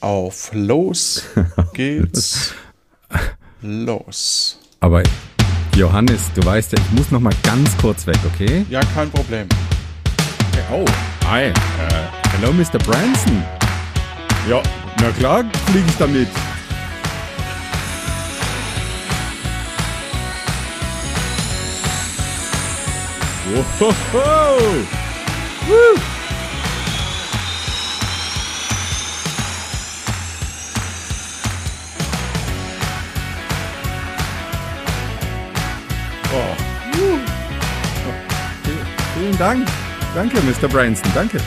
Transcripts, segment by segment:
Auf los geht's los. Aber Johannes, du weißt ja, ich muss noch mal ganz kurz weg, okay? Ja, kein Problem. Oh, hi. Äh, hello, Mr. Branson. Ja, na klar fliege ich damit. Wohoho! Woo! Dank. Danke, Mr. Branson. Danke.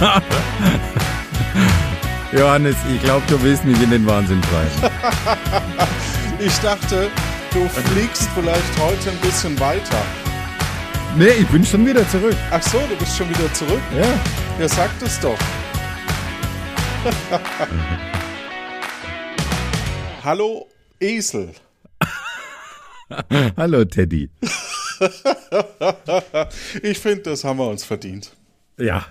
Johannes, ich glaube, du willst mich in den Wahnsinn treiben. ich dachte, du fliegst vielleicht heute ein bisschen weiter. Nee, ich bin schon wieder zurück. Ach so, du bist schon wieder zurück? Ja. Ja, sag das doch. Hallo, Esel. Hallo, Teddy. ich finde, das haben wir uns verdient. Ja.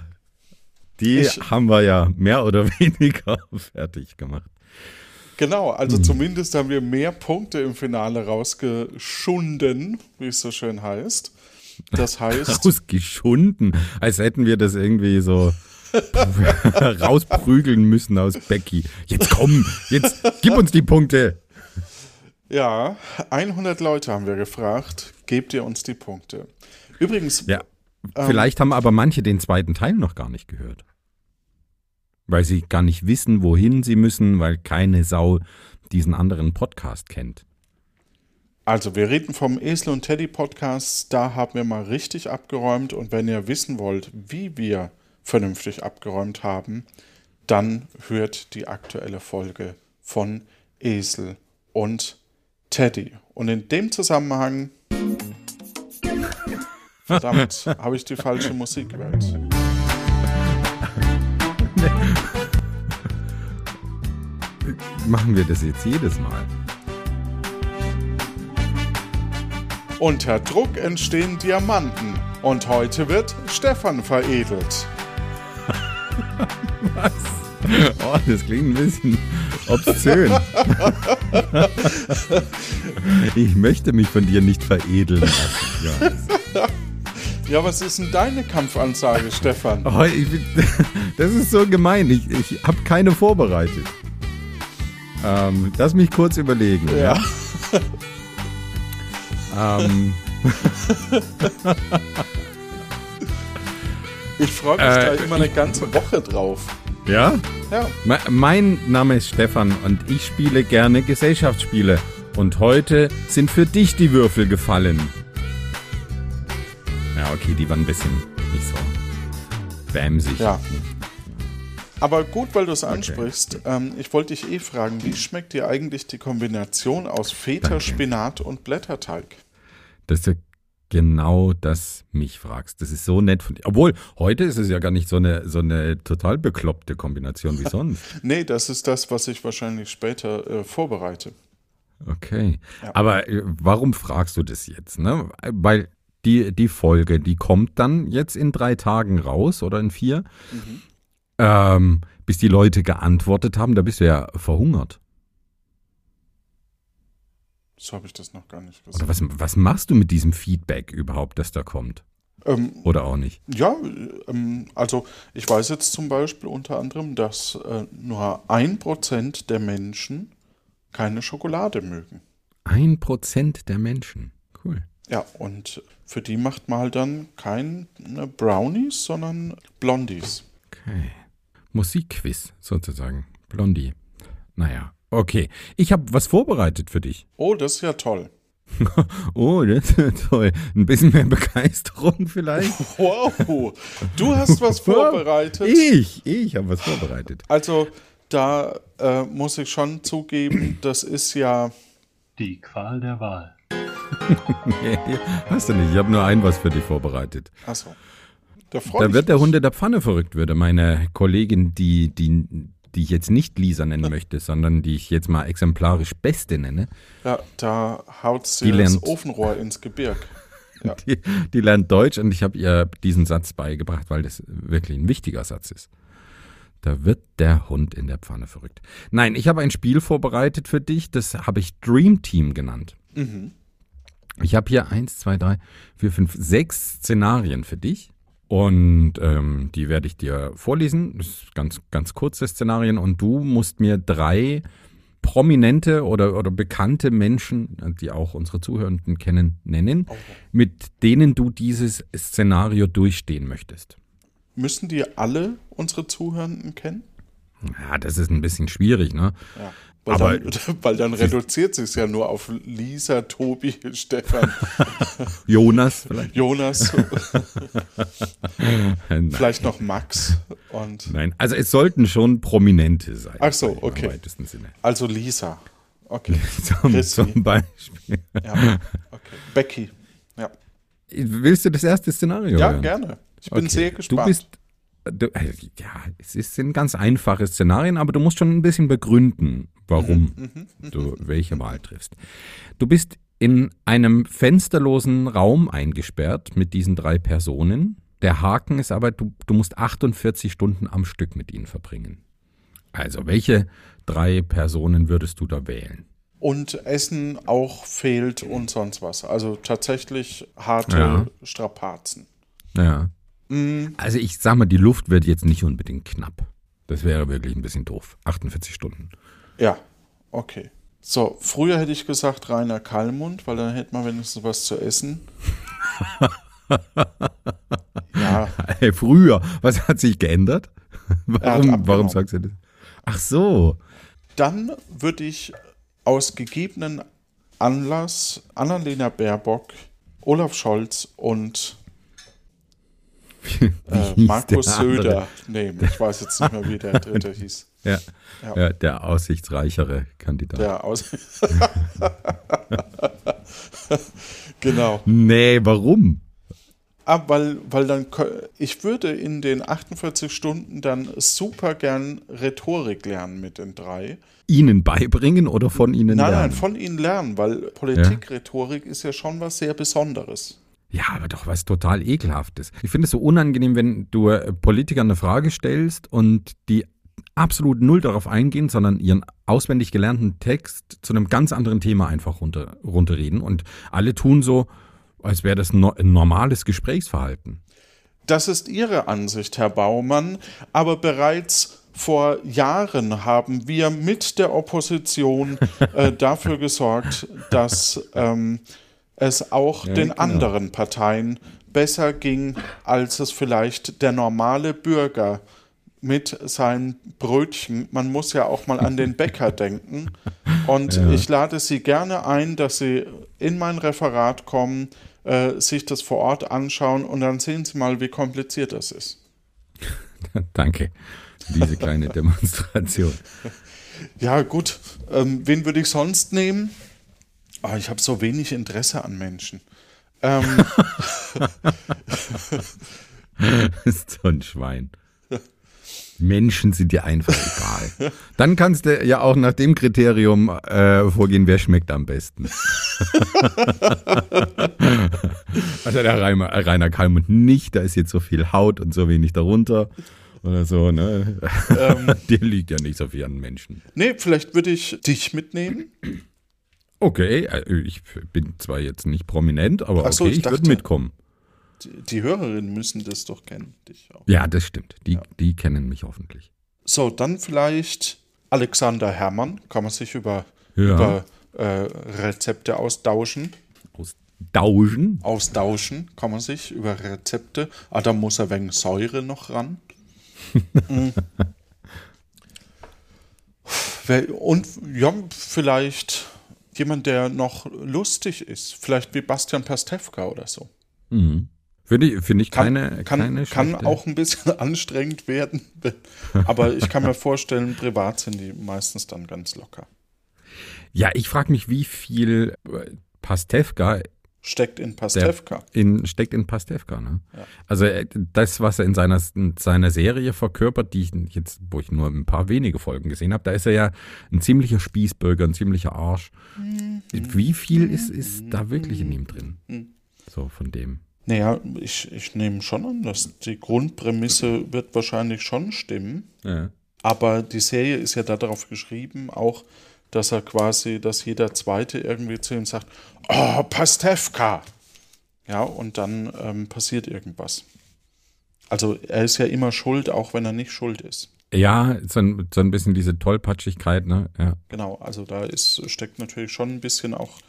Die ich, haben wir ja mehr oder weniger fertig gemacht. Genau, also hm. zumindest haben wir mehr Punkte im Finale rausgeschunden, wie es so schön heißt. Das heißt. Rausgeschunden, als hätten wir das irgendwie so rausprügeln müssen aus Becky. Jetzt komm, jetzt gib uns die Punkte. Ja, 100 Leute haben wir gefragt. Gebt ihr uns die Punkte? Übrigens. Ja, vielleicht ähm, haben aber manche den zweiten Teil noch gar nicht gehört. Weil sie gar nicht wissen, wohin sie müssen, weil keine Sau diesen anderen Podcast kennt. Also, wir reden vom Esel und Teddy Podcast. Da haben wir mal richtig abgeräumt. Und wenn ihr wissen wollt, wie wir vernünftig abgeräumt haben, dann hört die aktuelle Folge von Esel und Teddy. Und in dem Zusammenhang. Verdammt, habe ich die falsche Musik gewählt. Machen wir das jetzt jedes Mal? Unter Druck entstehen Diamanten und heute wird Stefan veredelt. Was? Oh, das klingt ein bisschen obszön. ich möchte mich von dir nicht veredeln lassen. Ja, was ist denn deine Kampfansage, Stefan? Oh, ich, das ist so gemein. Ich, ich habe keine vorbereitet. Ähm, lass mich kurz überlegen. Ja. ja? Ähm. ich freue mich äh, da immer eine ganze Woche drauf. Ja? Ja. Mein Name ist Stefan und ich spiele gerne Gesellschaftsspiele. Und heute sind für dich die Würfel gefallen. Ja, okay, die waren ein bisschen nicht so bämsig. Ja. Aber gut, weil du es ansprichst. Okay. Ähm, ich wollte dich eh fragen, wie schmeckt dir eigentlich die Kombination aus Feta, Danke. Spinat und Blätterteig? Das ist ja genau das mich fragst. Das ist so nett von dir. Obwohl, heute ist es ja gar nicht so eine, so eine total bekloppte Kombination wie sonst. nee, das ist das, was ich wahrscheinlich später äh, vorbereite. Okay. Ja. Aber äh, warum fragst du das jetzt? Ne? Weil die, die Folge, die kommt dann jetzt in drei Tagen raus oder in vier. Mhm ähm, bis die Leute geantwortet haben, da bist du ja verhungert. So habe ich das noch gar nicht gesagt. Oder was, was machst du mit diesem Feedback überhaupt, das da kommt? Ähm, Oder auch nicht? Ja, ähm, also ich weiß jetzt zum Beispiel unter anderem, dass äh, nur ein Prozent der Menschen keine Schokolade mögen. Ein Prozent der Menschen, cool. Ja, und für die macht man halt dann keine Brownies, sondern Blondies. Okay. Musikquiz sozusagen. Blondie. Naja, okay. Ich habe was vorbereitet für dich. Oh, das ist ja toll. oh, das ist ja toll. Ein bisschen mehr Begeisterung vielleicht. Wow, du hast was vorbereitet. Ich, ich habe was vorbereitet. Also, da äh, muss ich schon zugeben, das ist ja. Die Qual der Wahl. nee, hast du nicht. Ich habe nur ein was für dich vorbereitet. Achso. Da, da wird der Hunde der Pfanne verrückt, würde meine Kollegin, die, die die ich jetzt nicht Lisa nennen möchte, sondern die ich jetzt mal exemplarisch Beste nenne. Ja, da haut sie das Ofenrohr ins Gebirg. Ja. Die, die lernt Deutsch und ich habe ihr diesen Satz beigebracht, weil das wirklich ein wichtiger Satz ist. Da wird der Hund in der Pfanne verrückt. Nein, ich habe ein Spiel vorbereitet für dich, das habe ich Dream Team genannt. Mhm. Ich habe hier eins, zwei, drei, vier, fünf, sechs Szenarien für dich. Und ähm, die werde ich dir vorlesen. Das ist ganz, ganz kurze Szenarien. Und du musst mir drei prominente oder, oder bekannte Menschen, die auch unsere Zuhörenden kennen, nennen, mit denen du dieses Szenario durchstehen möchtest. Müssen die alle unsere Zuhörenden kennen? Ja, das ist ein bisschen schwierig, ne? Ja. Weil, Aber- dann, weil dann reduziert sich ja nur auf Lisa, Tobi, Stefan, Jonas vielleicht? Jonas, vielleicht noch Max und Nein, also es sollten schon Prominente sein. Ach so, okay. Im weitesten Sinne. also Lisa. Okay. Zum, zum Beispiel. Ja. Okay. Becky. Ja, Willst du das erste Szenario ja hören? gerne. Ich bin Okay. sehr gespannt. Du bist, ja, es ist- sind ganz einfache Szenarien, aber du musst schon ein bisschen begründen, warum Mhm, du welche Wahl triffst. Du bist in einem fensterlosen Raum eingesperrt mit diesen drei Personen. Der Haken ist aber, du, du musst 48 Stunden am Stück mit ihnen verbringen. Also, welche drei Personen würdest du da wählen? Und Essen auch fehlt und sonst was. Also tatsächlich harte Ja. Strapazen. Ja. Mm, Also ich sag mal, die Luft wird jetzt nicht unbedingt knapp. Das wäre wirklich ein bisschen doof. 48 Stunden. ja, okay. So, früher hätte ich gesagt Rainer Kallmund, weil dann hätte man wenigstens was zu essen. ja, Hey, früher, was hat sich geändert? Warum, warum sagst du das? Ach so. dann würde ich aus gegebenen Anlass Annalena Baerbock, Olaf Scholz und äh, Markus? Söder nehmen. Ich weiß jetzt nicht mehr, wie der dritte hieß. Ja, Ja. ja. der aussichtsreichere Kandidat. Der aus. genau. Nee, warum? Ah, weil, weil dann, ich würde in den 48 Stunden dann super gern Rhetorik lernen mit den drei. Ihnen beibringen oder von ihnen Nein, lernen? nein, von ihnen lernen, weil Politik-Rhetorik ist ja schon was sehr Besonderes. Ja, aber doch was total ekelhaftes. Ich finde es so unangenehm, wenn du äh, Politikern eine Frage stellst und die absolut null darauf eingehen, sondern ihren auswendig gelernten Text zu einem ganz anderen Thema einfach runter, runterreden und alle tun so, als wäre das ein normales Gesprächsverhalten. Das ist Ihre Ansicht, Herr Baumann, aber bereits vor Jahren haben wir mit der Opposition äh, dafür gesorgt, dass ähm, es auch Ja, den genau. anderen Parteien besser ging, als es vielleicht der normale Bürger mit seinen Brötchen. Man muss ja auch mal an den Bäcker denken. Und ich lade Sie gerne ein, dass Sie in mein Referat kommen, äh, sich das vor Ort anschauen und dann sehen Sie mal, wie kompliziert das ist. Danke für diese kleine Demonstration. Ja, gut. Ähm, wen würde ich sonst nehmen? Ah, ich habe so wenig Interesse an Menschen. Ähm, ist so ein Schwein. Menschen sind dir einfach egal. Dann kannst du ja auch nach dem Kriterium äh, vorgehen, wer schmeckt am besten. also der Rainer, Rainer Kalmund nicht, da ist jetzt so viel Haut und so wenig darunter. Oder so, ne? ähm, Dir liegt ja nicht so viel an Menschen. nee, vielleicht würde ich dich mitnehmen. Okay, äh, ich bin zwar jetzt nicht prominent, aber so, okay, ich ich, würde mitkommen. Die, die Hörerinnen müssen das doch kennen. Dich auch. Ja, das stimmt. Die, die kennen mich hoffentlich. So, dann vielleicht Alexander Herrmann. Kann man sich über, Ja. über äh, Rezepte austauschen. Aus Dauschen. Austauschen kann man sich über Rezepte. Ah, da muss ein wenig Säure noch ran. Wer- Und ja, vielleicht jemand, der noch lustig ist. Vielleicht wie Bastian Pastewka oder so. Mhm. Finde ich, finde ich Kann, keine, kann, keine kann auch ein bisschen anstrengend werden. Aber ich kann mir vorstellen, privat sind die meistens dann ganz locker. Ja, ich frage mich, wie viel Pastewka steckt in Pastewka. In, steckt in Pastewka, ne? Ja. Also äh, das, was er in seiner, in seiner Serie verkörpert, die ich jetzt, wo ich nur ein paar wenige Folgen gesehen habe, da ist er ja ein ziemlicher Spießbürger, ein ziemlicher Arsch. Mhm. Wie viel ist, ist da wirklich in ihm drin? Mhm. So von dem. Naja, ich, ich nehme schon an, dass die Grundprämisse wird wahrscheinlich schon stimmen. Ja. Aber die Serie ist ja darauf geschrieben, auch, dass er quasi, dass jeder Zweite irgendwie zu ihm sagt, oh, Pastewka. Ja, und dann ähm, passiert irgendwas. Also er ist ja immer schuld, auch wenn er nicht schuld ist. Ja, so ein, so ein bisschen diese Tollpatschigkeit, ne? Ja. Genau, also da ist, steckt natürlich schon ein bisschen auch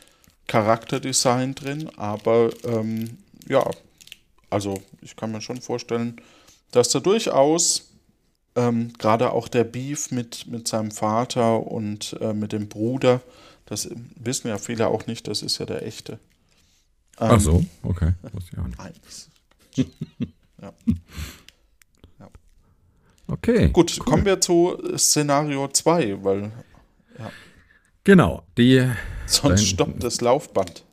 Charakterdesign drin, aber ähm, ja, also ich kann mir schon vorstellen, dass da durchaus ähm, gerade auch der Beef mit, mit seinem Vater und äh, mit dem Bruder, das wissen ja viele auch nicht, das ist ja der echte. Ähm, Ach so, okay. Wusste ich auch nicht. Ja. ja. Okay. Gut, cool. kommen wir zu Szenario 2, weil. Ja. Genau, die. Sonst stoppt das Laufband.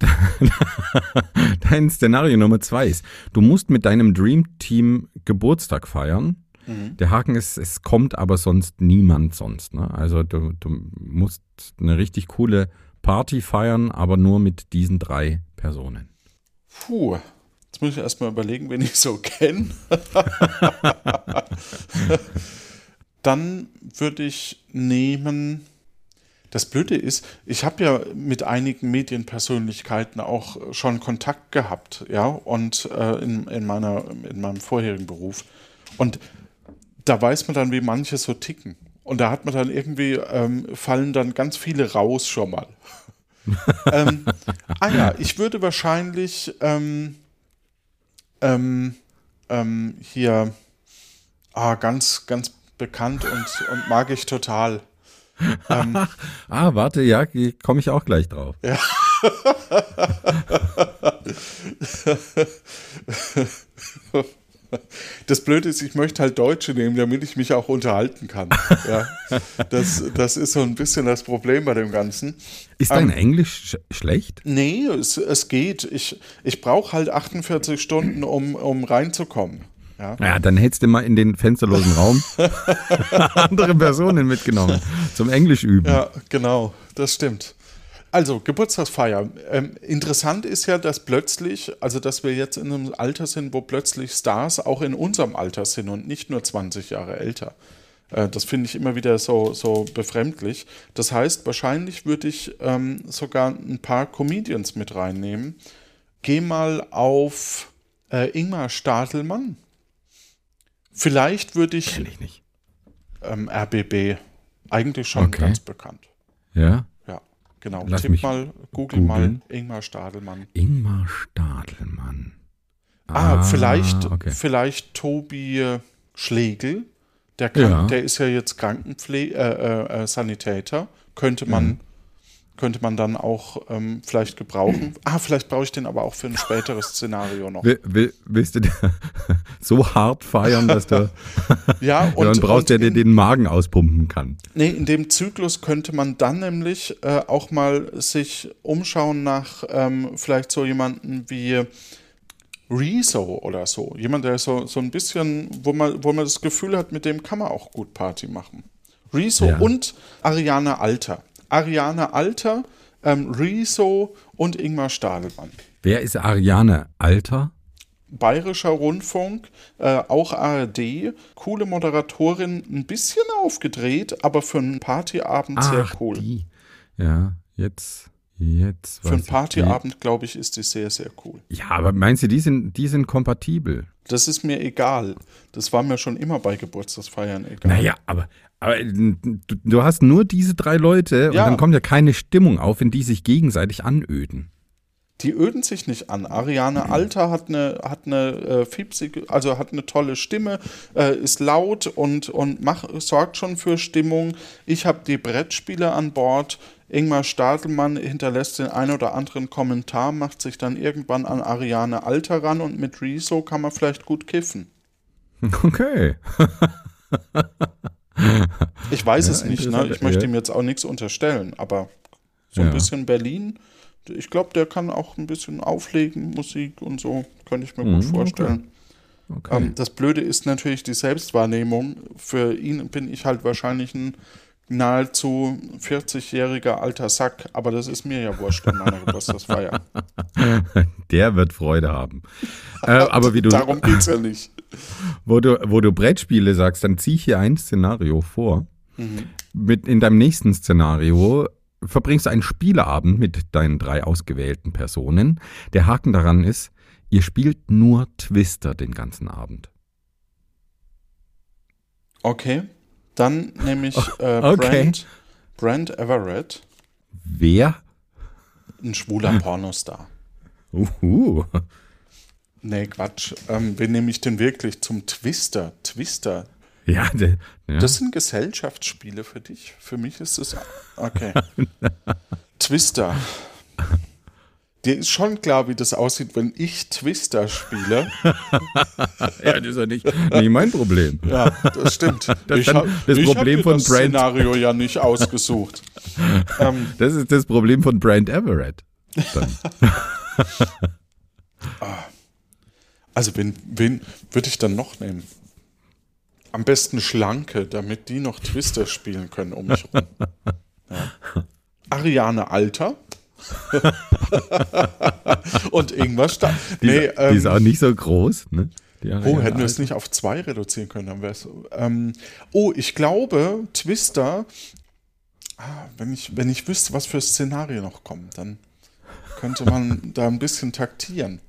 Dein Szenario Nummer 2 ist, du musst mit deinem Dream Team Geburtstag feiern Mhm. Der Haken ist, es kommt aber sonst niemand sonst. Ne? Also du, du musst eine richtig coole Party feiern, aber nur mit diesen drei Personen. Puh, jetzt muss ich erstmal überlegen, wen ich so kenne. Dann würde ich nehmen. Das Blöde ist, ich habe ja mit einigen Medienpersönlichkeiten auch schon Kontakt gehabt, ja, und äh, in, in, meiner, in meinem vorherigen Beruf. Und da weiß man dann, wie manche so ticken. Und da hat man dann irgendwie, ähm, fallen dann ganz viele raus schon mal. ähm, ah ja, ich würde wahrscheinlich ähm, ähm, ähm, hier ah, ganz, ganz bekannt und, und mag ich total. Ähm, ah, warte, ja, komme ich auch gleich drauf. Ja. Das Blöde ist, ich möchte halt Deutsche nehmen, damit ich mich auch unterhalten kann. Ja, das, das ist so ein bisschen das Problem bei dem Ganzen. Ist dein ähm, Englisch sch schlecht? Nee, es, es geht. Ich, ich brauche halt 48 Stunden, um, um reinzukommen. Ja. ja, dann hättest du mal in den fensterlosen Raum andere Personen mitgenommen zum Englisch üben. Ja, genau, das stimmt. Also, Geburtstagsfeier. Ähm, interessant ist ja, dass plötzlich, also dass wir jetzt in einem Alter sind, wo plötzlich Stars auch in unserem Alter sind und nicht nur 20 Jahre älter. Äh, das finde ich immer wieder so, so befremdlich. Das heißt, wahrscheinlich würde ich ähm, sogar ein paar Comedians mit reinnehmen. Geh mal auf äh, Ingmar Stadelmann. Vielleicht würde ich. Kenn ich nicht. Ähm, RBB. Eigentlich schon okay. ganz bekannt. Ja. Genau, Lass tipp mal, google googlen. mal Ingmar Stadelmann. Ingmar Stadelmann. Ah, ah vielleicht, okay. vielleicht Tobi Schlegel. Der, kann, ja. der ist ja jetzt Krankenpfleger, äh, äh, äh, Sanitäter. Könnte man mhm könnte man dann auch ähm, vielleicht gebrauchen. Ah, vielleicht brauche ich den aber auch für ein späteres Szenario noch. Will, will, willst du so hart feiern, dass du ja, und, dann brauchst, der dir den Magen auspumpen kann? Nee, in dem Zyklus könnte man dann nämlich äh, auch mal sich umschauen nach ähm, vielleicht so jemanden wie Rezo oder so. Jemand, der so, so ein bisschen, wo man, wo man das Gefühl hat, mit dem kann man auch gut Party machen. Rezo ja. und Ariane Alter. Ariane Alter, ähm, Riso und Ingmar Stadelmann. Wer ist Ariane Alter? Bayerischer Rundfunk, äh, auch ARD, coole Moderatorin, ein bisschen aufgedreht, aber für einen Partyabend Ach, sehr cool. Die. Ja, jetzt. Jetzt Für einen Partyabend, glaube ich, ist die sehr, sehr cool. Ja, aber meinst du, die sind, die sind kompatibel? Das ist mir egal. Das war mir schon immer bei Geburtstagsfeiern egal. Naja, aber, aber du, du hast nur diese drei Leute und dann kommt ja keine Stimmung auf, in die sich gegenseitig anöden. Die öden sich nicht an. Ariane Alter hat eine, hat eine äh, fiepsige, also hat eine tolle Stimme, äh, ist laut und, und mach, sorgt schon für Stimmung. Ich habe die Brettspiele an Bord. Ingmar Stadelmann hinterlässt den ein oder anderen Kommentar, macht sich dann irgendwann an Ariane Alter ran und mit Rezo kann man vielleicht gut kiffen. Okay. ich weiß ja, es nicht, ne? ich möchte ja. ihm jetzt auch nichts unterstellen, aber so ein ja. bisschen Berlin Ich glaube, der kann auch ein bisschen auflegen, Musik und so, könnte ich mir Mhm, gut vorstellen. Okay. Ähm, das Blöde ist natürlich die Selbstwahrnehmung. Für ihn bin ich halt wahrscheinlich ein nahezu 40-jähriger alter Sack, aber das ist mir ja wurscht in meiner Geburtstagsfeier. Der wird Freude haben. äh, aber wie du, Darum geht es ja nicht. wo du, wo du Brettspiele sagst, dann zieh ich hier ein Szenario vor. Mit in deinem nächsten Szenario verbringst du einen Spieleabend mit deinen drei ausgewählten Personen. Der Haken daran ist, ihr spielt nur Twister den ganzen Abend. Okay, dann nehme ich äh, okay. Brand, Brand Everett, Wer? ein schwuler Pornostar. Uhu. Nee, Quatsch. Ähm, wen nehme ich denn wirklich zum Twister? Twister. Ja, der, ja. Das sind Gesellschaftsspiele für dich. Für mich ist es. Okay. Twister. Dir ist schon klar, wie das aussieht, wenn ich Twister spiele. ja, das ist ja nicht, nicht mein Problem. Ja, das stimmt. Das ich hab- das ich hab Problem dir von das Brand. Szenario ja nicht ausgesucht. ähm, Das ist das Problem von Brand Everett. Dann. also, wen, wen würde ich dann noch nehmen? Am besten Schlanke, damit die noch Twister spielen können um mich rum. Ja. Ariane Alter. Und irgendwas da. Die, Nee, ist, die ist ähm, auch nicht so groß. Ne? Oh, hätten wir es nicht auf zwei reduzieren können, dann wäre es. Ähm, oh, ich glaube, Twister, ah, wenn, ich, wenn ich wüsste, was für Szenarien noch kommen, dann könnte man da ein bisschen taktieren.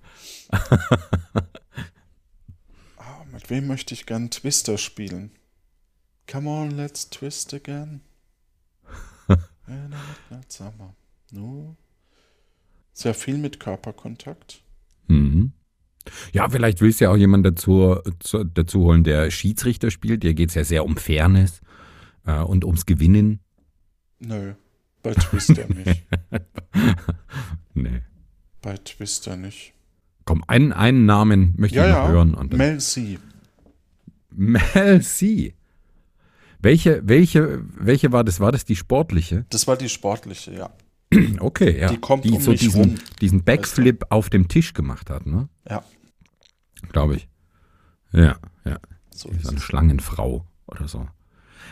Ah, mit wem möchte ich gern Twister spielen? Come on, let's twist again. In the midnight summer. No. Sehr viel mit Körperkontakt. Mhm. Ja, vielleicht willst du ja auch jemanden dazu, zu, dazu holen, der Schiedsrichter spielt. Dir geht es ja sehr um Fairness äh, und ums Gewinnen. Nö, bei Twister nicht. Nee. Bei Twister nicht. Komm, einen, einen Namen möchte Ja, ich noch ja. hören. Mel C. Mel C. Welche, welche, welche war das? War das die sportliche? Das war die sportliche, ja. Okay, ja. Die kommt um so mich diesen, rum. diesen Backflip auf dem Tisch gemacht hat, ne? Ja, Glaube ich. Ja, ja. so Die ist eine. Schlangenfrau oder so.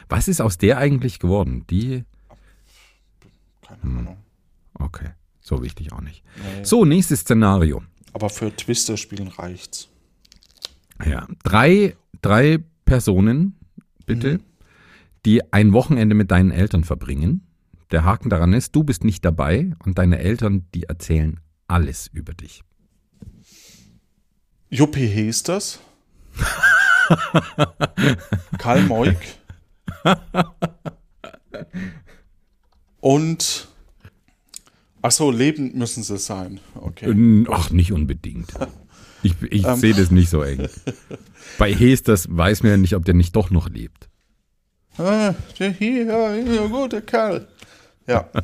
Was ist aus der eigentlich geworden? Die, Keine Hm. Ahnung. okay, so wichtig auch nicht. Nee. So, nächstes Szenario. Aber für Twister spielen reicht's. Ja, drei, drei Personen, bitte, Mhm. die ein Wochenende mit deinen Eltern verbringen. Der Haken daran ist, du bist nicht dabei und deine Eltern, die erzählen alles über dich. Juppie Hesters. Karl Moik. Und. Ach so, lebend müssen sie sein. Okay. Ach, nicht unbedingt. Ich, ich Ähm. sehe das nicht so eng. Bei Hesters weiß man ja nicht, ob der nicht doch noch lebt. Ah, der hier, ja, ja, guter Kerl. Ja,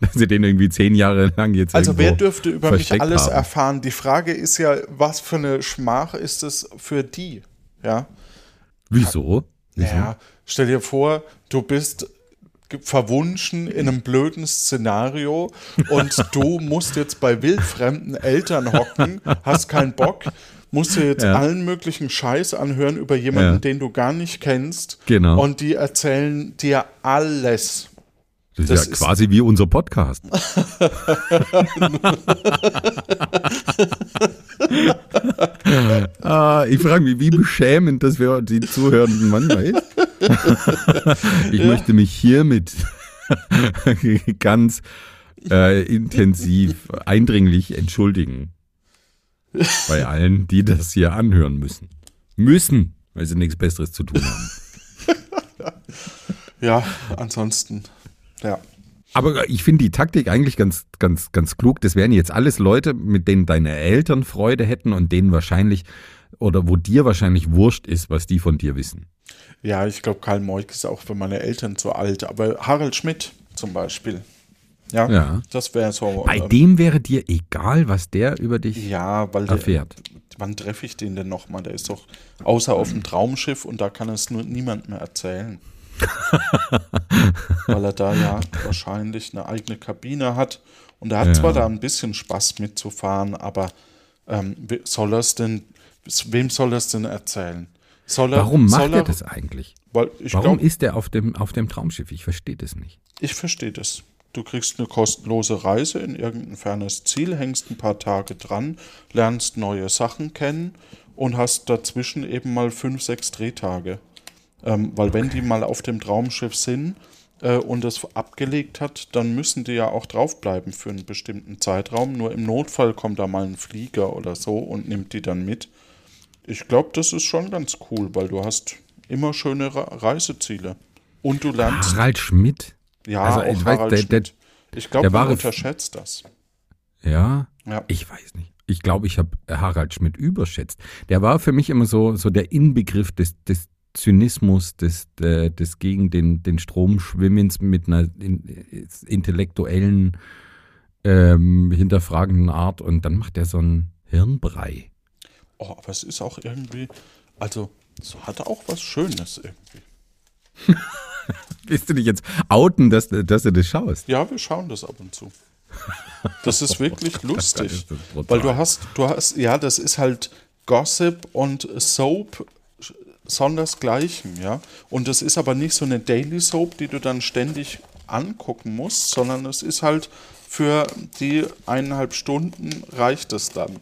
Dass sie den irgendwie zehn Jahre lang jetzt also wer dürfte über mich alles haben. erfahren? Die Frage ist ja, was für eine Schmach ist es für die? Ja. Wieso? Wieso? Ja, stell dir vor, du bist verwunschen in einem blöden Szenario und du musst jetzt bei wildfremden Eltern hocken, hast keinen Bock, musst dir jetzt Ja. allen möglichen Scheiß anhören über jemanden, Ja. den du gar nicht kennst. Genau. Und die erzählen dir alles. Das, das ist ja ist- quasi wie unser Podcast. ah, ich frage mich, wie beschämend das für die Zuhörenden manchmal ist. ich möchte mich hiermit ganz äh, intensiv, eindringlich entschuldigen. Bei allen, die das hier anhören müssen. Müssen, weil sie nichts Besseres zu tun haben. Ja, ansonsten, ja. Aber ich finde die Taktik eigentlich ganz, ganz, ganz klug. Das wären jetzt alles Leute, mit denen deine Eltern Freude hätten und denen wahrscheinlich oder wo dir wahrscheinlich wurscht ist, was die von dir wissen. Ja, ich glaube, Karl Moik ist auch für meine Eltern zu alt, aber Harald Schmidt zum Beispiel. Ja, Ja. das wäre so. Bei ähm, dem wäre dir egal, was der über dich Ja, weil der, erfährt. wann treffe ich den denn nochmal? Der ist doch außer auf dem Traumschiff und da kann es nur niemand mehr erzählen. Weil er da ja wahrscheinlich eine eigene Kabine hat. Und er hat ja. zwar da ein bisschen Spaß mitzufahren, aber ähm, soll er denn, wem soll er es denn erzählen? Er, Warum macht er, er, das eigentlich? Warum glaub, ist er auf dem, auf dem Traumschiff? Ich verstehe das nicht. Ich verstehe das. Du kriegst eine kostenlose Reise in irgendein fernes Ziel, hängst ein paar Tage dran, lernst neue Sachen kennen und hast dazwischen eben mal fünf, sechs Drehtage. Ähm, weil wenn die mal auf dem Traumschiff sind äh, und es abgelegt hat, dann müssen die ja auch draufbleiben für einen bestimmten Zeitraum. Nur im Notfall kommt da mal ein Flieger oder so und nimmt die dann mit. Ich glaube, das ist schon ganz cool, weil du hast immer schöne Reiseziele. Und du lernst. Harald Schmidt? Ja, also, ich Harald weiß, der, Schmidt. ich glaube, man unterschätzt das. Ja? ja? Ich weiß nicht. Ich glaube, ich habe Harald Schmidt überschätzt. Der war für mich immer so, so der Inbegriff des, des Zynismus, des, äh, des gegen den, den Strom schwimmens mit einer intellektuellen, ähm, hinterfragenden Art. Und dann macht er so einen Hirnbrei. Oh, aber es ist auch irgendwie, also, so hat er auch was Schönes irgendwie. Willst du dich jetzt outen, dass, dass du das schaust? Ja, wir schauen das ab und zu. Das ist wirklich lustig. weil du hast, du hast, ja, das ist halt Gossip und Soap sondersgleichen, ja. Und das ist aber nicht so eine Daily Soap, die du dann ständig angucken musst, sondern es ist halt für die eineinhalb Stunden reicht es dann.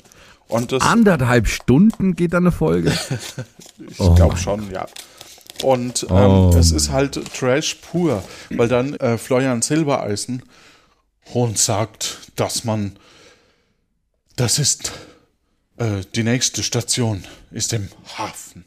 Und das, Anderthalb Stunden geht da eine Folge? ich oh glaube schon, ja. Und ähm, oh. es ist halt Trash pur, weil dann äh, Florian Silbereisen und sagt, dass man, das ist äh, die nächste Station, ist im Hafen.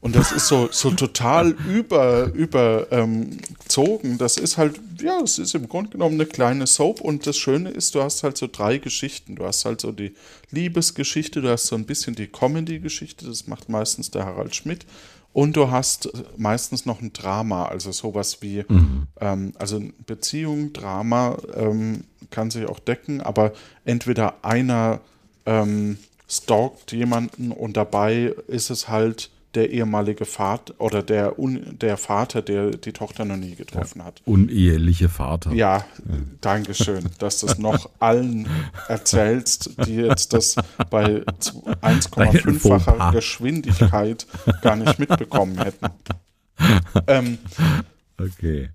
Und das ist so, so total über, überzogen. Ähm, das ist halt, ja, es ist im Grunde genommen eine kleine Soap. Und das Schöne ist, du hast halt so drei Geschichten. Du hast halt so die Liebesgeschichte, du hast so ein bisschen die Comedy-Geschichte, das macht meistens der Harald Schmidt. Und du hast meistens noch ein Drama, also sowas wie, mhm. ähm, also Beziehung, Drama ähm, kann sich auch decken, aber entweder einer ähm, stalkt jemanden und dabei ist es halt der ehemalige Vater oder der, Un der Vater, der die Tochter noch nie getroffen hat. Uneheliche Vater. Ja, ja. danke schön, dass du es noch allen erzählst, die jetzt das bei 1,5-facher Geschwindigkeit gar nicht mitbekommen hätten. ähm, okay.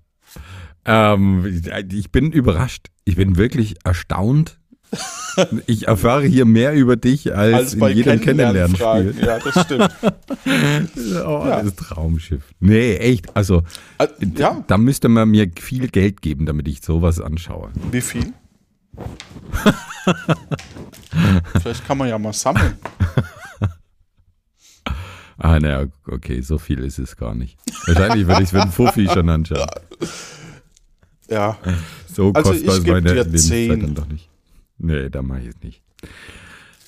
Ähm, ich bin überrascht. Ich bin wirklich erstaunt, ich erfahre hier mehr über dich als, als in jedem Kennenlernspiel. Ja, das stimmt. oh, ja. das Traumschiff. Nee, echt. Also, äh, ja. da müsste man mir viel Geld geben, damit ich sowas anschaue. Wie viel? Vielleicht kann man ja mal sammeln. Ah, naja, okay, so viel ist es gar nicht. Wahrscheinlich würde ich es für einen Fuffi schon anschauen. Ja. So also kostbar ist meine Lebenszeit dann doch nicht. Nee, da mache ich es nicht.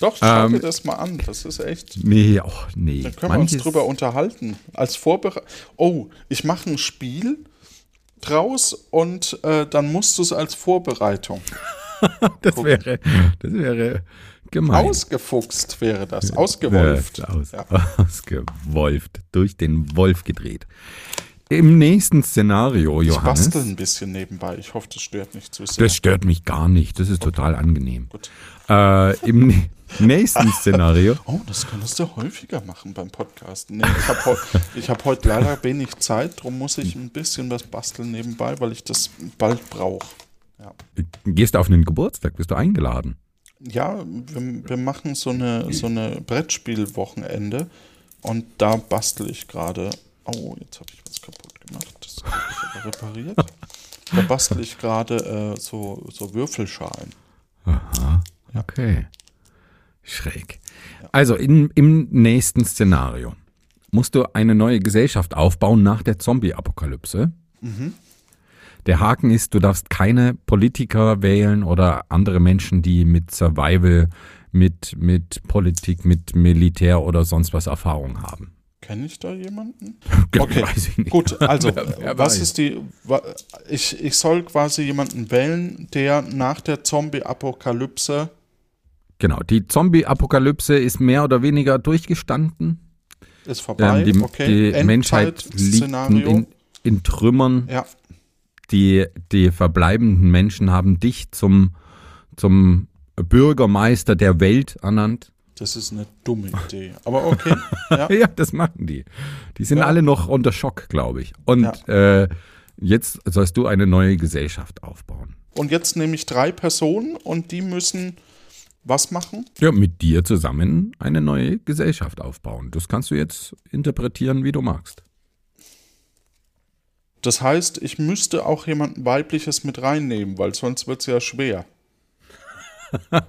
Doch, schau ähm, dir das mal an. Das ist echt. Nee, auch nee. Da können Manches wir uns drüber unterhalten. Als Vorbereitung. Oh, ich mache ein Spiel draus und äh, dann musst du es als Vorbereitung. das wäre, das wäre gemein. Ausgefuchst wäre das. Ausgewolft. Aus, ja. Ausgewolft. Durch den Wolf gedreht. Im nächsten Szenario, Johannes. Ich bastel ein bisschen nebenbei. Ich hoffe, das stört nicht zu sehr. Das stört mich gar nicht. Das ist total angenehm. Gut. Äh, Im nächsten Szenario. Oh, das könntest du häufiger machen beim Podcasten. Nee, ich habe heu hab heute leider wenig Zeit, darum muss ich ein bisschen was basteln nebenbei, weil ich das bald brauche. Ja. Gehst du auf einen Geburtstag? Bist du eingeladen? Ja, wir, wir machen so eine, so eine Brettspielwochenende und da bastel ich gerade Oh, jetzt habe ich was kaputt gemacht. Das habe ich aber repariert. Da bastel ich gerade äh, so, so Würfelschalen. Aha. Okay. Schräg. Ja. Also in, im nächsten Szenario musst du eine neue Gesellschaft aufbauen nach der Zombie-Apokalypse. Mhm. Der Haken ist, du darfst keine Politiker wählen oder andere Menschen, die mit Survival, mit, mit Politik, mit Militär oder sonst was Erfahrung haben. Kenne ich da jemanden? Okay, gut. Also, was ist die. Ich, ich soll quasi jemanden wählen, der nach der Zombie-Apokalypse. Genau, die Zombie-Apokalypse ist mehr oder weniger durchgestanden. Ist vorbei, ähm, die, okay. Die Menschheit liegt in, in Trümmern. Ja. Die, die verbleibenden Menschen haben dich zum, zum Bürgermeister der Welt ernannt. Das ist eine dumme Idee. Aber okay. Ja. Ja, das machen die. Die sind Ja. alle noch unter Schock, glaube ich. Und äh, jetzt sollst du eine neue Gesellschaft aufbauen. Und jetzt nehme ich drei Personen und die müssen was machen? Ja, mit dir zusammen eine neue Gesellschaft aufbauen. Das kannst du jetzt interpretieren, wie du magst. Das heißt, ich müsste auch jemanden weibliches mit reinnehmen, weil sonst wird es ja schwer.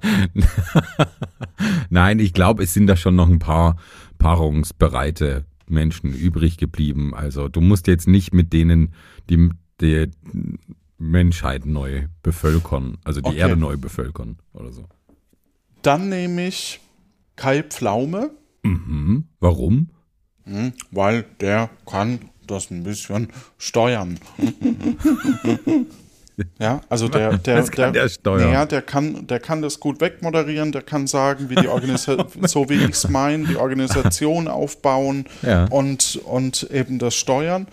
Nein, ich glaube, es sind da schon noch ein paar paarungsbereite Menschen übrig geblieben. Also du musst jetzt nicht mit denen die, die Menschheit neu bevölkern, also die Okay. Erde neu bevölkern oder so. Dann nehme ich Kai Pflaume, Mhm. Warum? hm, weil der kann das ein bisschen steuern. ja, also der, der, Was kann der steuern? Naja, der kann, der kann das gut wegmoderieren, der kann sagen, wie die Organisation, so wie ich es meine, die Organisation aufbauen Ja. und, und eben das Steuern.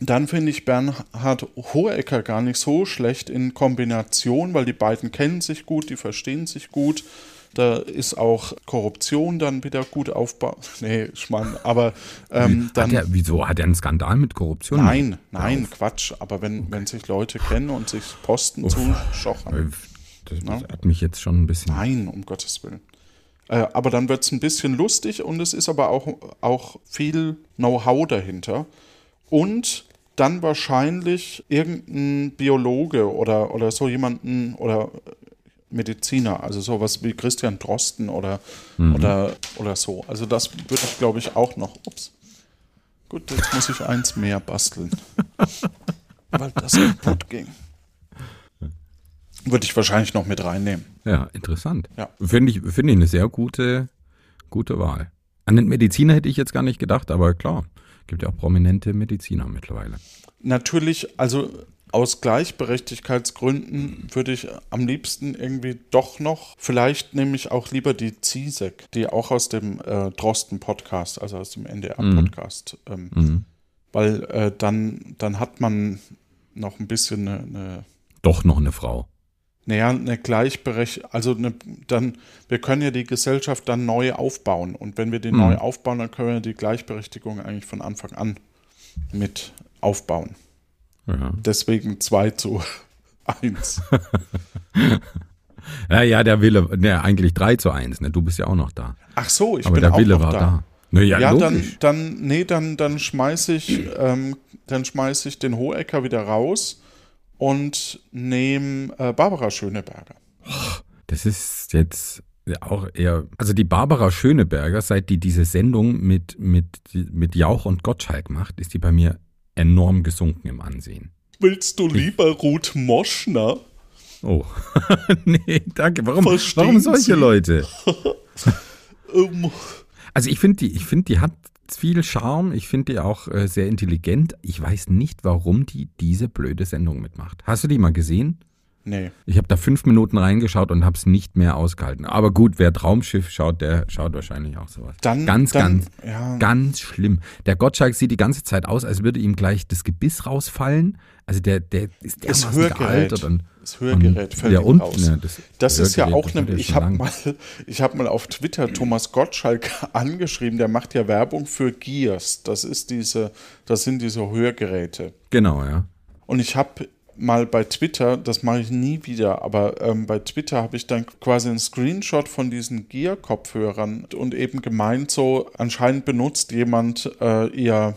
Dann finde ich Bernhard Hohecker gar nicht so schlecht in Kombination, weil die beiden kennen sich gut, die verstehen sich gut. Da ist auch Korruption dann wieder gut aufbaut. Nee, Schmarrn. Aber ähm, hat dann. er, wieso hat er einen Skandal mit Korruption? Nein, nein, Quatsch. Aber wenn, wenn sich Leute kennen und sich Posten zuschochern. Das, das hat mich jetzt schon ein bisschen. Nein, um Gottes Willen. Äh, aber dann wird es ein bisschen lustig und es ist aber auch, auch viel Know-how dahinter. Und dann wahrscheinlich irgendein Biologe oder, oder so jemanden oder Mediziner, also sowas wie Christian Drosten oder, oder, oder so. Also das würde ich, glaube ich, auch noch. Ups. Gut, jetzt muss ich eins mehr basteln. weil das kaputt ging. Würde ich wahrscheinlich noch mit reinnehmen. Ja, interessant. Ja. Finde ich, finde ich eine sehr gute, gute Wahl. An den Mediziner hätte ich jetzt gar nicht gedacht, aber klar, gibt ja auch prominente Mediziner mittlerweile. Natürlich, also aus Gleichberechtigkeitsgründen würde ich am liebsten irgendwie doch noch, vielleicht nehme ich auch lieber die Ziesek, die auch aus dem äh, Drosten-Podcast, also aus dem NDR-Podcast, ähm, weil äh, dann, dann hat man noch ein bisschen eine, eine Doch noch eine Frau. naja, eine Gleichberechtigung, also eine, dann, wir können ja die Gesellschaft dann neu aufbauen und wenn wir die neu aufbauen, dann können wir die Gleichberechtigung eigentlich von Anfang an mit aufbauen. Ja. Deswegen 2 zu 1. Ja, ja, der Wille, ne, eigentlich 3 zu 1, ne? Du bist ja auch noch da. Ach so, ich Aber bin der auch Wille noch war da. da. Ne, ja, Ja, dann, logisch. dann, nee, dann, dann schmeiße ich, ähm, dann schmeiß ich den Hohecker wieder raus und nehme äh, Barbara Schöneberger. Das ist jetzt auch eher. Also die Barbara Schöneberger, seit die diese Sendung mit, mit, mit Jauch und Gottschalk macht, ist die bei mir enorm gesunken im Ansehen. Willst du lieber Ruth Moschner? Oh. nee, danke. Warum, Verstehen warum solche Sie? Leute? Ähm, Also ich finde die, ich finde, die hat viel Charme. Ich finde die auch äh, sehr intelligent. Ich weiß nicht, warum die diese blöde Sendung mitmacht. Hast du die mal gesehen? Nee. Ich habe da fünf Minuten reingeschaut und habe es nicht mehr ausgehalten. Aber gut, wer Traumschiff schaut, der schaut wahrscheinlich auch sowas. Dann, ganz, dann, ganz, ja, ganz schlimm. Der Gottschalk sieht die ganze Zeit aus, als würde ihm gleich das Gebiss rausfallen. Also der, der ist das dermaßen Hörgerät. gealtert und Das Hörgerät fällt ja, und, raus. ne, das Das ist ja auch eine. Ich habe mal, ich hab mal auf Twitter Thomas Gottschalk angeschrieben. Der macht ja Werbung für Gears. Das ist diese, das sind diese Hörgeräte. Genau, ja. Und ich habe mal bei Twitter, das mache ich nie wieder, aber ähm, bei Twitter habe ich dann quasi einen Screenshot von diesen Gear-Kopfhörern und eben gemeint, so anscheinend benutzt jemand äh, ihr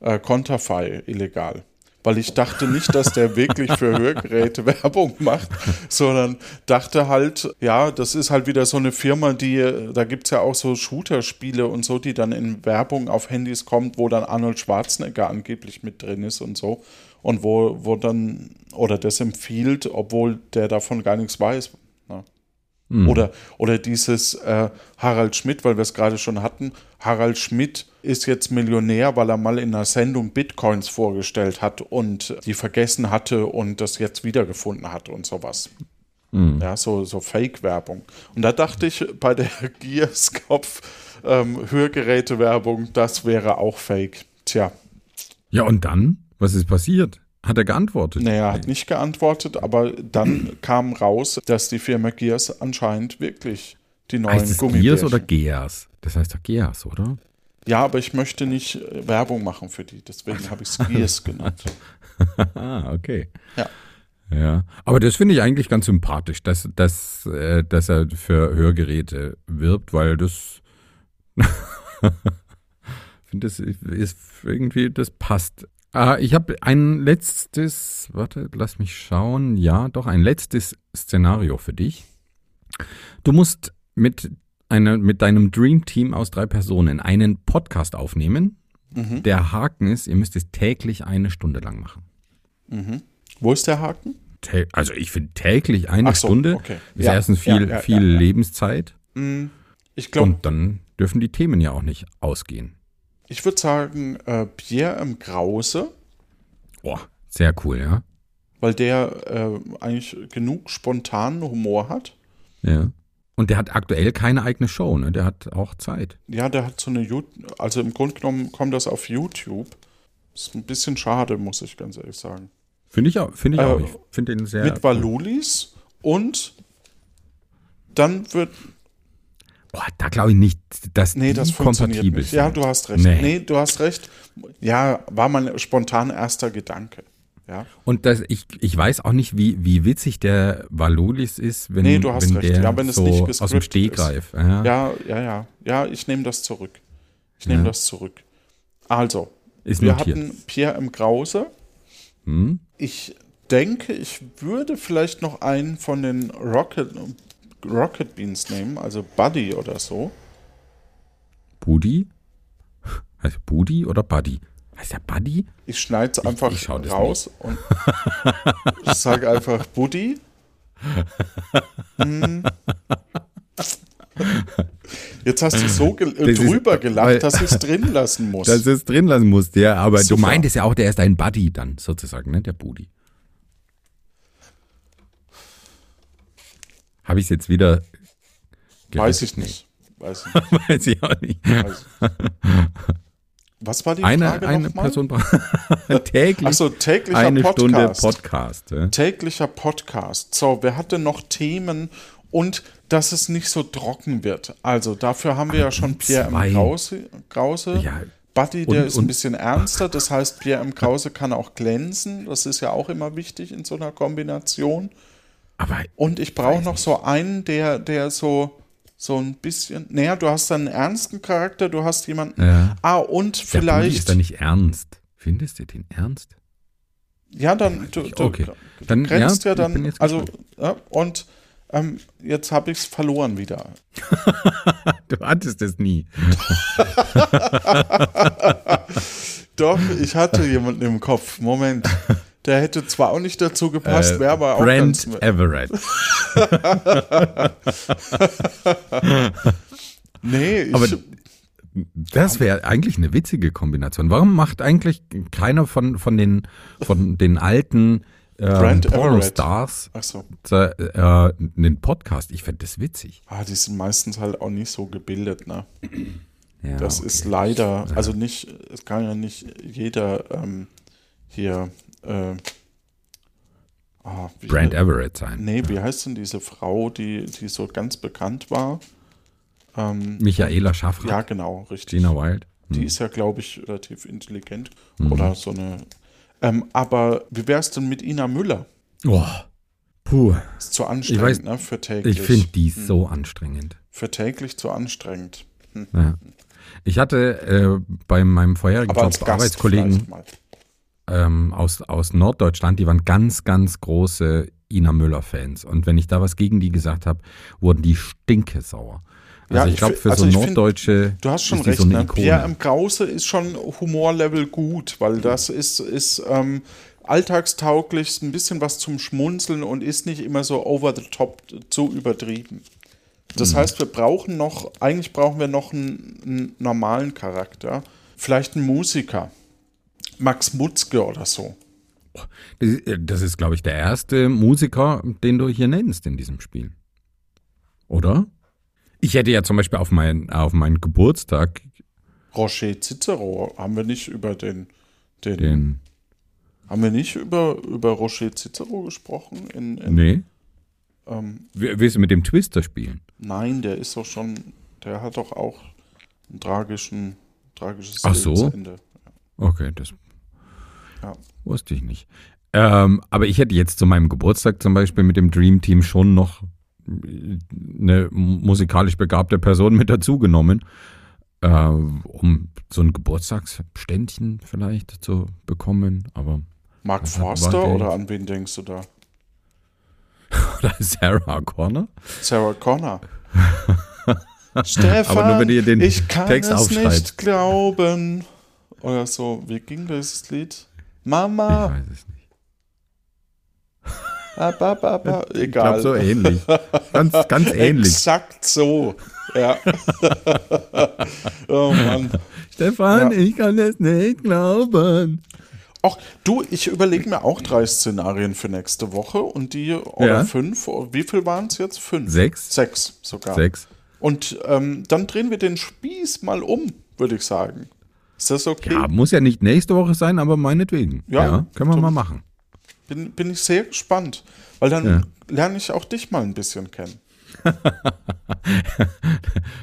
äh, Konterfei illegal. Weil ich dachte nicht, dass der wirklich für Hörgeräte Werbung macht, sondern dachte halt, ja, das ist halt wieder so eine Firma, die, äh, da gibt es ja auch so Shooter-Spiele und so, die dann in Werbung auf Handys kommt, wo dann Arnold Schwarzenegger angeblich mit drin ist und so. Und wo, wo dann, oder das empfiehlt, obwohl der davon gar nichts weiß. Ne? Oder, oder dieses äh, Harald Schmidt, weil wir es gerade schon hatten. Harald Schmidt ist jetzt Millionär, weil er mal in einer Sendung Bitcoins vorgestellt hat und die vergessen hatte und das jetzt wiedergefunden hat und sowas. Ja, so, so Fake-Werbung. Und da dachte ich bei der Gears-Kopf ähm, Hörgeräte-Werbung, das wäre auch Fake. Tja, Ja, und dann? Was ist passiert? Hat er geantwortet? Naja, er hat nicht geantwortet, aber dann kam raus, dass die Firma Gears anscheinend wirklich die neuen heißt es. Gears oder Gears? Das heißt doch Gears, oder? Ja, aber ich möchte nicht äh, Werbung machen für die, deswegen habe ich es Gears genannt. ah, okay. Ja. Ja, aber das finde ich eigentlich ganz sympathisch, dass, dass, äh, dass er für Hörgeräte wirbt, weil das finde das ist irgendwie, das passt. Ah, ich habe ein letztes, warte, lass mich schauen. Ja, doch, ein letztes Szenario für dich. Du musst mit, einer, mit deinem Dream Team aus drei Personen einen Podcast aufnehmen. Mhm. Der Haken ist, ihr müsst es täglich eine Stunde lang machen. Wo ist der Haken? Tä- Also ich finde täglich eine so, Stunde okay. ist Ja, erstens viel, ja, ja, viel. Lebenszeit Ich glaube, und dann dürfen die Themen ja auch nicht ausgehen. Ich würde sagen äh, Pierre M. Krause, Boah, sehr cool, ja. weil der äh, eigentlich genug spontanen Humor hat. Ja. Und der hat aktuell keine eigene Show, ne? Der hat auch Zeit. Ja, der hat so eine, You also im Grunde genommen kommt das auf YouTube. Ist ein bisschen schade, muss ich ganz ehrlich sagen. Finde ich auch, finde ich Äh, auch. Ich finde den sehr. Mit Valulis und dann wird, Boah, da glaube ich nicht, dass nee, das kompatibel nicht. Ja, du hast recht. Nee. Nee. du hast recht. Ja, war mein spontan erster Gedanke. Ja, Und das, ich, ich weiß auch nicht, wie, wie witzig der Valulis ist, wenn, Nee, du hast wenn recht. der Ja, wenn es so nicht aus dem Stegreif. Ja. ja, ja, ja. Ja, ich nehme das zurück. Ich nehme Ja. das zurück. Also, Ist wir notiert. hatten Pierre M. Krause. Hm? Ich denke, ich würde vielleicht noch einen von den Rocket, Rocket Beans nehmen, also Buddy oder so. Budi? Heißt Budi oder Buddy? Heißt der Buddy? Ich schneide es einfach ich das raus und ich sage einfach Buddy. Hm. Jetzt hast du so gel Das ist- drüber gelacht, weil- dass ich es drin lassen muss. Dass es drin lassen musst, ja. Aber du Super. meintest ja auch, der ist dein Buddy dann sozusagen, ne? Der Budi. Habe ich es jetzt wieder. Weiß gerettet? ich nicht. Weiß ich nicht. Weiß ich auch nicht. Weiß ich. Was war die Eine, Frage eine nochmal? Person täglich Achso, täglicher eine Podcast. Stunde Podcast. Ja. täglicher Podcast. So, wer hatte noch Themen und dass es nicht so trocken wird? Also dafür haben wir ja schon Pierre zwei. M. Krause. Krause. Ja. Buddy, der Und- ist ein bisschen ernster. Das heißt, Pierre M. Krause kann auch glänzen. Das ist ja auch immer wichtig in so einer Kombination. Aber Und ich brauche noch so einen, der, der so, so ein bisschen. Naja, du hast einen ernsten Charakter, du hast jemanden. Ja. Ah, und der vielleicht. ist da nicht ernst. Findest du den ernst? Ja, dann du, du, Okay. du Dann, grenzt ja, bin dann, also ja, und ähm, jetzt habe ich es verloren wieder. Du hattest es nie. Doch, ich hatte jemanden im Kopf. Moment. Der hätte zwar auch nicht dazu gepasst, wäre aber auch Brent. Everett. Nee, ich, Aber Das wäre eigentlich eine witzige Kombination. Warum macht eigentlich keiner von, von, den, von den alten äh, Everett. Pornostars so. äh, äh, einen Podcast? Ich fände das witzig. Ah, die sind meistens halt auch nicht so gebildet, ne? Ja, Das okay. ist leider, also nicht, es kann ja nicht jeder ähm, hier, äh, ah, Brand Everett sein. Nee, wie heißt denn diese Frau, die, die so ganz bekannt war? Ähm, Michaela Schaffrath, ja, genau, richtig. Gina Wild. Die ist ja, glaube ich, relativ intelligent. Oder so eine. Ähm, aber wie wär's denn mit Ina Müller? Oh, puh. Ist zu anstrengend, weiß- ne? Für täglich. Ich finde die so anstrengend. Für täglich zu anstrengend. Ja. Ich hatte äh, bei meinem vorherigen Job Arbeitskollegen mal. Ähm, aus, aus Norddeutschland, die waren ganz, ganz große Ina Müller-Fans. Und wenn ich da was gegen die gesagt habe, wurden die stinkesauer. Also Ja, ich glaube, für also so ich find, Norddeutsche Du hast schon recht, so ne? Pierre M. Krause ist schon Humorlevel gut, weil das ist, ist ähm, alltagstauglich, ist ein bisschen was zum Schmunzeln und ist nicht immer so over the top zu übertrieben. Das heißt, wir brauchen noch, eigentlich brauchen wir noch einen, einen normalen Charakter. Vielleicht einen Musiker. Max Mutzke oder so. Das ist, äh, ist, glaube ich, der erste Musiker, den du hier nennst in diesem Spiel. Oder? Ich hätte ja zum Beispiel auf, mein, auf meinen Geburtstag Roger Cicero haben wir nicht über den, den, den. Haben wir nicht über, über Rocher Cicero gesprochen? In, in, Nee. ähm, Willst du mit dem Twister spielen? nein, der ist doch schon, der hat doch auch ein tragischen, tragisches Ach so. Lebensende. Okay, das Ja. wusste ich nicht. Ähm, aber ich hätte jetzt zu meinem Geburtstag zum Beispiel mit dem Dream Team schon noch äh, eine musikalisch begabte Person mit dazugenommen, äh, um so ein Geburtstagsständchen vielleicht zu bekommen. Aber Mark Das Forster oder an wen denkst du da? oder Sarah Connor? Sarah Connor. Stefan, Aber nur, wenn ihr den ich kann Text es aufschreibt. nicht glauben. Oder so, wie ging dieses Lied? Ich Mama, weiß es nicht. ba, ba, ba. Ich egal. glaube so ähnlich. Ganz, ganz ähnlich. Exakt so. Ja. oh Mann. Stefan, Ja. ich kann es nicht glauben. Ach, du, ich überlege mir auch drei Szenarien für nächste Woche und die, oder Ja. fünf, wie viel waren es jetzt? Fünf? Sechs? Sechs sogar. Sechs. Und ähm, dann drehen wir den Spieß mal um, würde ich sagen. Ist das okay? Ja, muss ja nicht nächste Woche sein, aber meinetwegen. Ja, Ja, können wir mal machen. Bin, bin ich sehr gespannt, weil dann Ja. lerne ich auch dich mal ein bisschen kennen.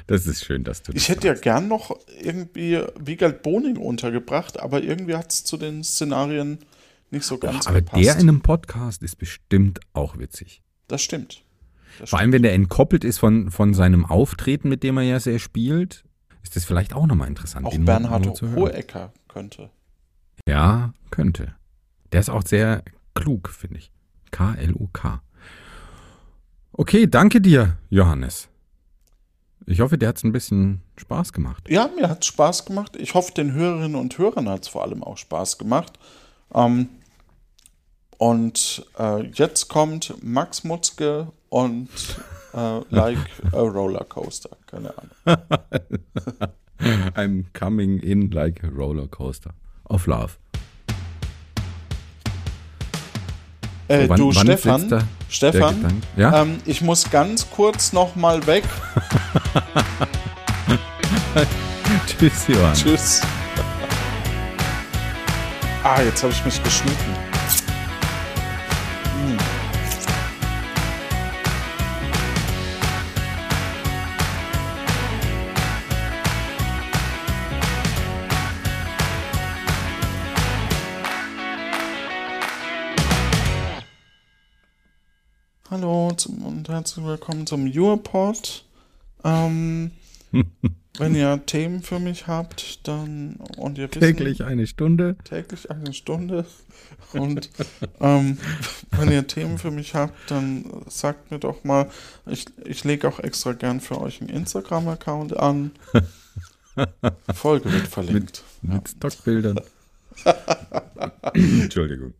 Das ist schön, dass du das Ich hätte ja gern noch irgendwie Wiegald Boning untergebracht, aber irgendwie hat es zu den Szenarien nicht so ganz Aber gepasst. der in einem Podcast ist bestimmt auch witzig. das stimmt. Das Vor allem, wenn der entkoppelt ist von, von seinem Auftreten, mit dem er ja sehr spielt, ist das vielleicht auch nochmal interessant. Auch Bernhard. Hohecker könnte. Ja, könnte. Der ist auch sehr klug, finde ich. K-L-U-K. Okay, danke dir, Johannes. Ich hoffe, dir hat es ein bisschen Spaß gemacht. Ja, mir hat es Spaß gemacht. Ich hoffe, den Hörerinnen und Hörern hat es vor allem auch Spaß gemacht. Ähm, und äh, jetzt kommt Max Mutzke und äh, Like a Rollercoaster. Keine Ahnung. I'm coming in like a roller coaster of love. Äh, So, wann- du, wann Stefan, der- Stefan der Ja? ähm, ich muss ganz kurz noch mal weg. Tschüss, Johann. Tschüss. ah, jetzt habe ich mich geschnitten. Herzlich willkommen zum YourPod. Ähm, wenn ihr Themen für mich habt, dann und ihr wisst Täglich eine Stunde. täglich eine Stunde. Und ähm, wenn ihr Themen für mich habt, dann sagt mir doch mal. Ich, ich lege auch extra gern für euch einen Instagram-Account an. Folge wird verlinkt. Mit Stockbildern. Entschuldigung.